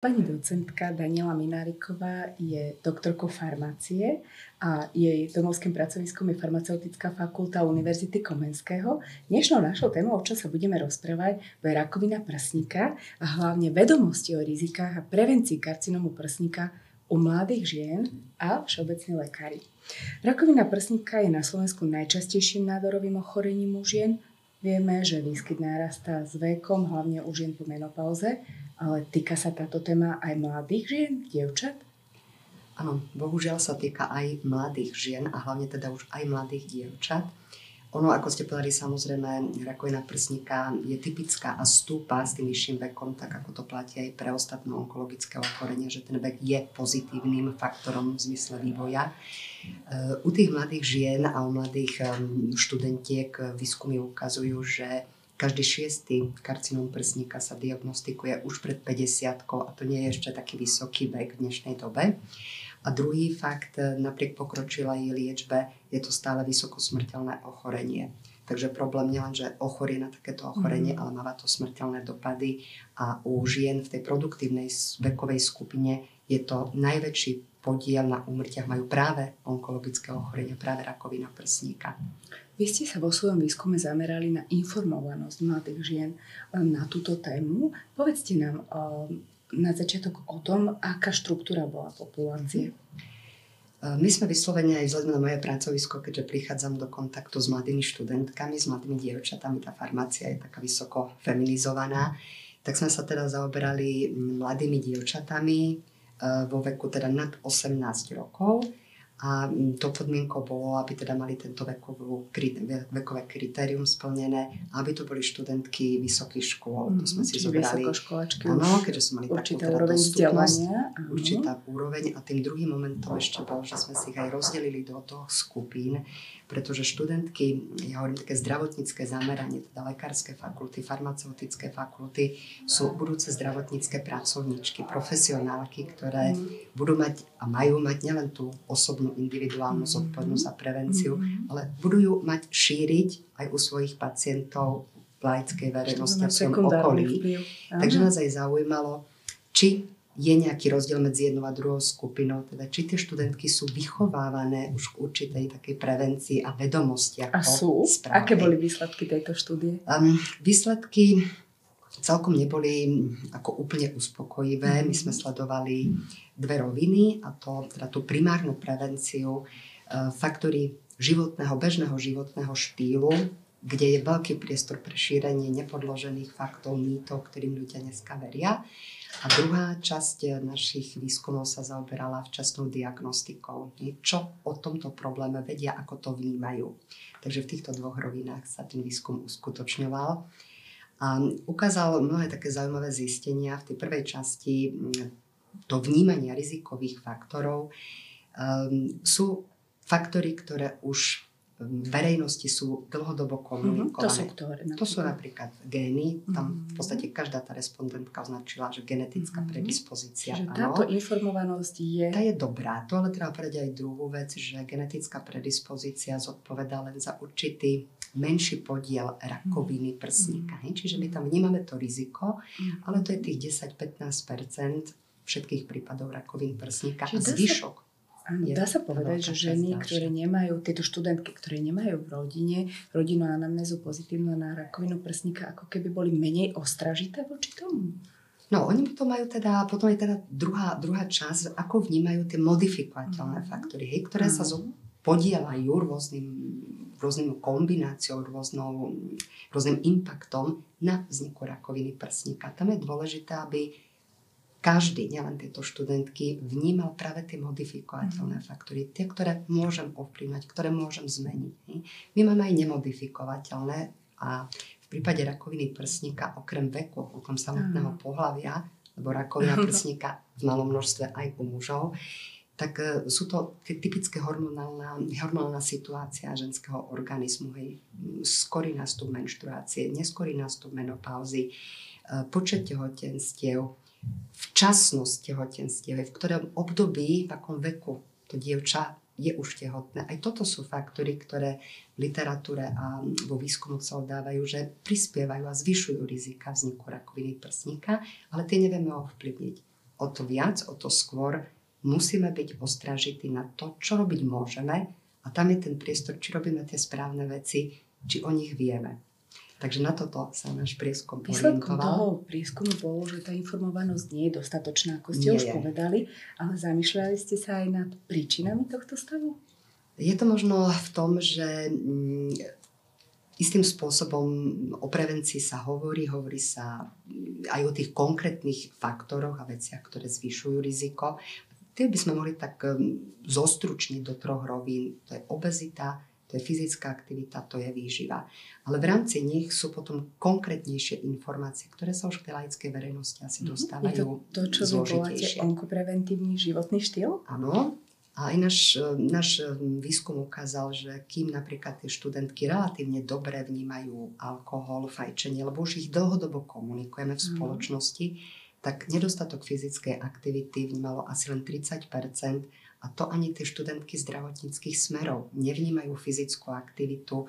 Pani docentka Daniela Mináriková je doktorkou farmácie a jej domovským pracoviskom je farmaceutická fakulta Univerzity Komenského. Dnešnou našou témou, o čom sa budeme rozprávať, je rakovina prsníka a hlavne vedomosti o rizikách a prevencii karcinomu prsníka u mladých žien a všeobecní lekári. Rakovina prsníka je na Slovensku najčastejším nádorovým ochorením u žien. Vieme, že výskyt narastá s vekom, hlavne u žien po menopauze ale týka sa táto téma aj mladých žien, dievčat? Áno, bohužiaľ sa týka aj mladých žien a hlavne teda už aj mladých dievčat. Ono, ako ste povedali, samozrejme, rakovina prsníka je typická a stúpa s tým vyšším vekom, tak ako to platí aj pre ostatné onkologické ochorenia, že ten vek je pozitívnym faktorom v zmysle vývoja. E, u tých mladých žien a u mladých študentiek výskumy ukazujú, že každý šiestý karcinom prsníka sa diagnostikuje už pred 50 a to nie je ešte taký vysoký vek v dnešnej dobe. A druhý fakt, napriek pokročilej liečbe, je to stále vysoko smrteľné ochorenie. Takže problém nielen, že ochorie na takéto ochorenie, mm. ale má to smrteľné dopady a u žien v tej produktívnej vekovej skupine je to najväčší podiel na úmrtiach majú práve onkologické ochorenia, práve rakovina prsníka. Vy ste sa vo svojom výskume zamerali na informovanosť mladých žien eh, na túto tému. Povedzte nám eh, na začiatok o tom, aká štruktúra bola populácie. Eh, my sme vyslovene aj vzhľadom na moje pracovisko, keďže prichádzam do kontaktu s mladými študentkami, s mladými dievčatami, tá farmácia je taká vysoko feminizovaná, tak sme sa teda zaoberali mladými dievčatami vo veku teda nad 18 rokov a to podmienkou bolo, aby teda mali tento vekovú, vekové kritérium splnené, aby to boli študentky vysokých škôl. Mm, to sme si zobrali. Áno, keďže sme mali určitá takú teda úroveň vzdelania. Určitá úroveň a tým druhým momentom ešte bol, že sme si ich aj rozdelili do toho skupín, pretože študentky, ja hovorím také zdravotnícke zameranie, teda lekárske fakulty, farmaceutické fakulty, sú budúce zdravotnícke pracovníčky, profesionálky, ktoré mm. budú mať a majú mať nielen tú osobnú individuálnu mm. zodpovednosť za prevenciu, mm. ale budú ju mať šíriť aj u svojich pacientov v laickej verejnosti a v svojom okolí. Takže nás aj zaujímalo, či je nejaký rozdiel medzi jednou a druhou skupinou, teda či tie študentky sú vychovávané už k určitej takej prevencii a vedomosti. Ako a sú? Správne. Aké boli výsledky tejto štúdie? Um, výsledky celkom neboli ako úplne uspokojivé. My sme sledovali dve roviny, a to teda tú primárnu prevenciu, uh, faktory životného, bežného životného štýlu, kde je veľký priestor pre šírenie nepodložených faktov, mýtov, ktorým ľudia dneska veria. A druhá časť našich výskumov sa zaoberala včasnou diagnostikou. Čo o tomto probléme vedia, ako to vnímajú. Takže v týchto dvoch rovinách sa ten výskum uskutočňoval. Ukázal mnohé také zaujímavé zistenia. V tej prvej časti to vnímania rizikových faktorov um, sú faktory, ktoré už verejnosti sú dlhodobo komunikované. Mm-hmm. To sú ktoré? To sú napríklad gény. Tam mm-hmm. v podstate každá tá respondentka označila, že genetická mm-hmm. predispozícia. Čiže táto informovanosť je... Tá je dobrá. To ale treba povedať aj druhú vec, že genetická predispozícia zodpovedá len za určitý menší podiel rakoviny prsníka. Mm-hmm. Čiže my tam vnímame to riziko, ale to je tých 10-15% všetkých prípadov rakoviny prsníka Čiže a zvyšok Áno, dá sa povedať, že ženy, ktoré nemajú, tieto študentky, ktoré nemajú v rodine rodinu anamnézu pozitívnu na rakovinu prsníka, ako keby boli menej ostražité voči tomu? No, oni to majú teda, potom je teda druhá, druhá časť, ako vnímajú tie modifikovateľné mm. faktory, hej, ktoré mm. sa podielajú rôznym, rôznym kombináciou, rôznou, rôznym impaktom na vzniku rakoviny prsníka. Tam je dôležité, aby každý, nielen tieto študentky, vnímal práve tie modifikovateľné mm. faktory, tie, ktoré môžem ovplyvňovať, ktoré môžem zmeniť. My máme aj nemodifikovateľné a v prípade rakoviny prsníka, okrem veku, okrem samotného pohľavia, lebo rakovina prsníka v malom množstve aj u mužov, tak e, sú to typické hormonálna, hormonálna situácia ženského organizmu. Hej. Skorý nástup menštruácie, neskorý nástup menopauzy, e, počet tehotenstiev, včasnosť tehotenstiev, v ktorom období, v akom veku to dievča je už tehotné. Aj toto sú faktory, ktoré v literatúre a vo výskumu sa udávajú, že prispievajú a zvyšujú rizika vzniku rakoviny prsníka, ale tie nevieme ovplyvniť. o to viac, o to skôr musíme byť ostražití na to, čo robiť môžeme a tam je ten priestor, či robíme tie správne veci, či o nich vieme. Takže na toto sa náš prieskum Výsledkom toho prieskumu bolo, že tá informovanosť nie je dostatočná, ako ste nie už je. povedali, ale zamýšľali ste sa aj nad príčinami tohto stavu? Je to možno v tom, že mm, istým spôsobom o prevencii sa hovorí, hovorí sa aj o tých konkrétnych faktoroch a veciach, ktoré zvyšujú riziko. Tie by sme mohli tak mm, zostručniť do troch rovín. To je obezita, to je fyzická aktivita, to je výživa. Ale v rámci nich sú potom konkrétnejšie informácie, ktoré sa už k tej laickej verejnosti asi mhm. dostávajú Je to, to čo vy voláte onkopreventívny životný štýl? Áno. A aj náš, náš výskum ukázal, že kým napríklad tie študentky relatívne dobre vnímajú alkohol, fajčenie, lebo už ich dlhodobo komunikujeme v mhm. spoločnosti, tak nedostatok fyzickej aktivity vnímalo asi len 30 a to ani tie študentky zdravotníckých smerov nevnímajú fyzickú aktivitu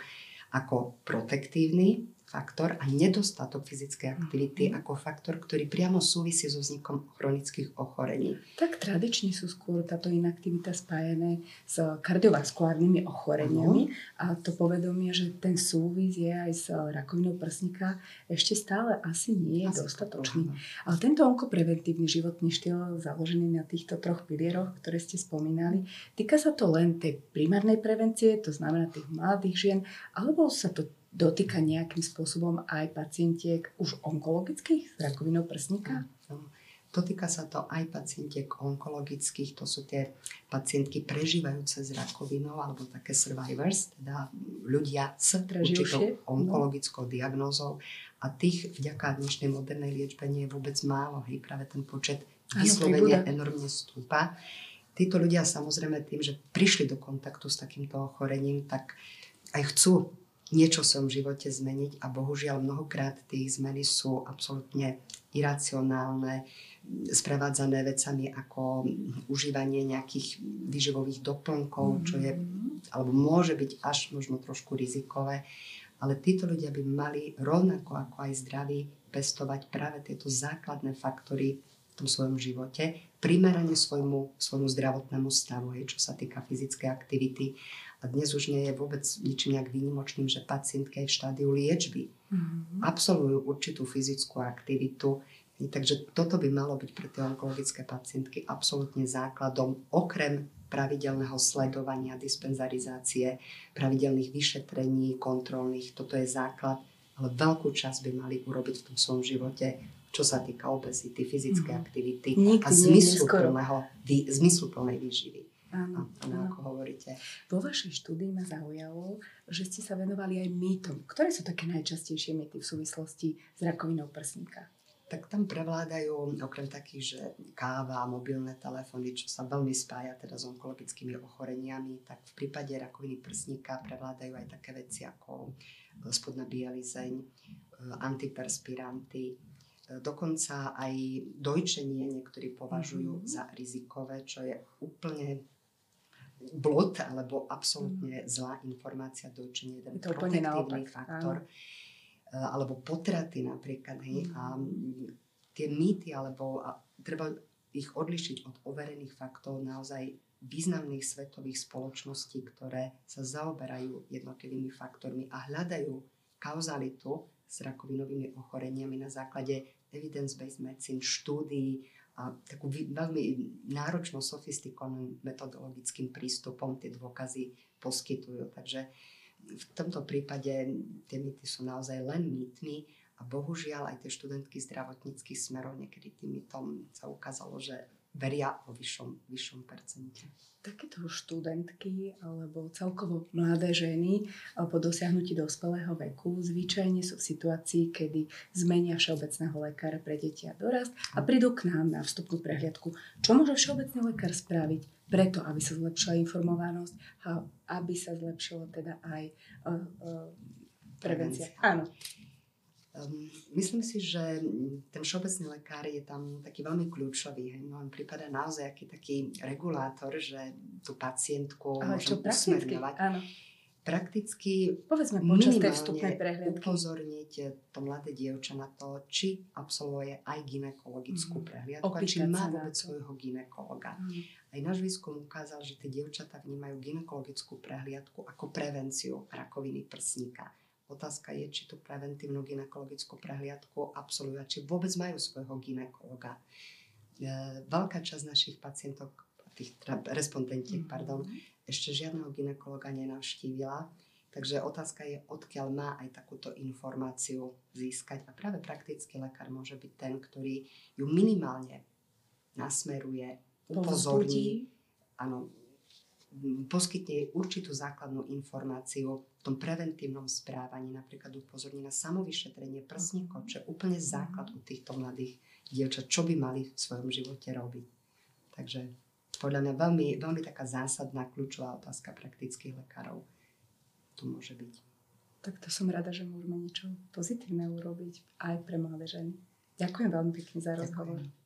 ako protektívny faktor a nedostatok fyzickej aktivity mm-hmm. ako faktor, ktorý priamo súvisí so vznikom chronických ochorení. Tak tradične sú skôr táto inaktivita spájené s kardiovaskulárnymi ochoreniami uh-huh. a to povedomie, že ten súvis je aj s rakovinou prsníka ešte stále asi nie je asi dostatočný. Uh-huh. Ale tento onkopreventívny životný štýl založený na týchto troch pilieroch, ktoré ste spomínali, týka sa to len tej primárnej prevencie, to znamená tých mladých žien, alebo sa to dotýka nejakým spôsobom aj pacientiek už onkologických s rakovinou prsníka? Dotýka sa to aj pacientiek onkologických, to sú tie pacientky prežívajúce s rakovinou alebo také survivors, teda ľudia s určitou no. onkologickou no. diagnózou a tých vďaka dnešnej modernej liečbe nie je vôbec málo, hej, práve ten počet vyslovene enormne stúpa. Títo ľudia samozrejme tým, že prišli do kontaktu s takýmto ochorením, tak aj chcú niečo v svojom živote zmeniť a bohužiaľ mnohokrát tie zmeny sú absolútne iracionálne, sprevádzané vecami ako užívanie nejakých výživových doplnkov, čo je, mm-hmm. alebo môže byť až možno trošku rizikové. Ale títo ľudia by mali rovnako ako aj zdraví pestovať práve tieto základné faktory v tom svojom živote, primerane svojmu, svojmu zdravotnému stavu, čo sa týka fyzickej aktivity a dnes už nie je vôbec ničím nejak výnimočným, že pacientky v štádiu liečby mm-hmm. absolvujú určitú fyzickú aktivitu. Takže toto by malo byť pre tie onkologické pacientky absolútne základom, okrem pravidelného sledovania, dispenzarizácie, pravidelných vyšetrení, kontrolných. Toto je základ, ale veľkú časť by mali urobiť v tom svojom živote, čo sa týka obezity, fyzickej mm-hmm. aktivity Nikdy a zmysluplnej výživy. Áno, áno, ako hovoríte. Vo vašej štúdii ma zaujalo, že ste sa venovali aj mýtom. Ktoré sú také najčastejšie mýty v súvislosti s rakovinou prsníka? Tak tam prevládajú, okrem takých, že káva, mobilné telefóny, čo sa veľmi spája teda s onkologickými ochoreniami, tak v prípade rakoviny prsníka prevládajú aj také veci ako spodná bielizeň, e, antiperspiranty, dokonca aj dojčenie niektorí považujú mm-hmm. za rizikové, čo je úplne blud alebo absolútne mm. zlá informácia do učenia, jeden to protektívny faktor. Áno. Eh, alebo potraty napríklad. Hej, mm. A tie mýty, alebo a treba ich odlišiť od overených faktov naozaj významných svetových spoločností, ktoré sa zaoberajú jednotlivými faktormi a hľadajú kauzalitu s rakovinovými ochoreniami na základe evidence-based medicine, štúdií, a takú veľmi náročno sofistikovaným metodologickým prístupom tie dôkazy poskytujú. Takže v tomto prípade tie mýty sú naozaj len mýtmi a bohužiaľ aj tie študentky zdravotníckých smerov niekedy tým mýtom sa ukázalo, že veria o vyššom, vyššom percente. Takéto študentky alebo celkovo mladé ženy eh, po dosiahnutí dospelého veku zvyčajne sú v situácii, kedy zmenia všeobecného lekára pre deti a dorast a prídu k nám na vstupnú prehliadku. Čo môže všeobecný lekár spraviť preto, aby sa zlepšila informovanosť a aby sa zlepšilo teda aj uh, uh, prevencia. prevencia. Áno. Um, myslím si, že ten všeobecný lekár je tam taký veľmi kľúčový. Hej. No, on prípada naozaj aký taký regulátor, že tú pacientku Ale môže usmerňovať. Áno. prakticky Povedzme počas tej vstupnej prehliadky. upozorniť to mladé dievča na to, či absolvuje aj ginekologickú Mhm. prehliadku a či Opýtať má vôbec svojho ginekologa. Mm. Aj náš výskum ukázal, že tie dievčatá vnímajú ginekologickú prehliadku ako prevenciu rakoviny prsníka. Otázka je, či tú preventívnu ginekologickú prehliadku absolvujú, či vôbec majú svojho ginekologa. E, veľká časť našich pacientok, tých teda respondentiek, Mhm. pardon, ešte žiadneho ginekologa nenavštívila. Takže otázka je, odkiaľ má aj takúto informáciu získať. A práve praktický lekár môže byť ten, ktorý ju minimálne nasmeruje, upozorní, áno, poskytne určitú základnú informáciu v tom preventívnom správaní, napríklad upozorní na samovyšetrenie prsníkov, čo je úplne základ u týchto mladých dievčat, čo by mali v svojom živote robiť. Takže podľa mňa veľmi, veľmi taká zásadná, kľúčová otázka praktických lekárov tu môže byť. Tak to som rada, že môžeme niečo pozitívne urobiť aj pre mladé ženy. Ďakujem veľmi pekne za rozhovor. Ďakujem.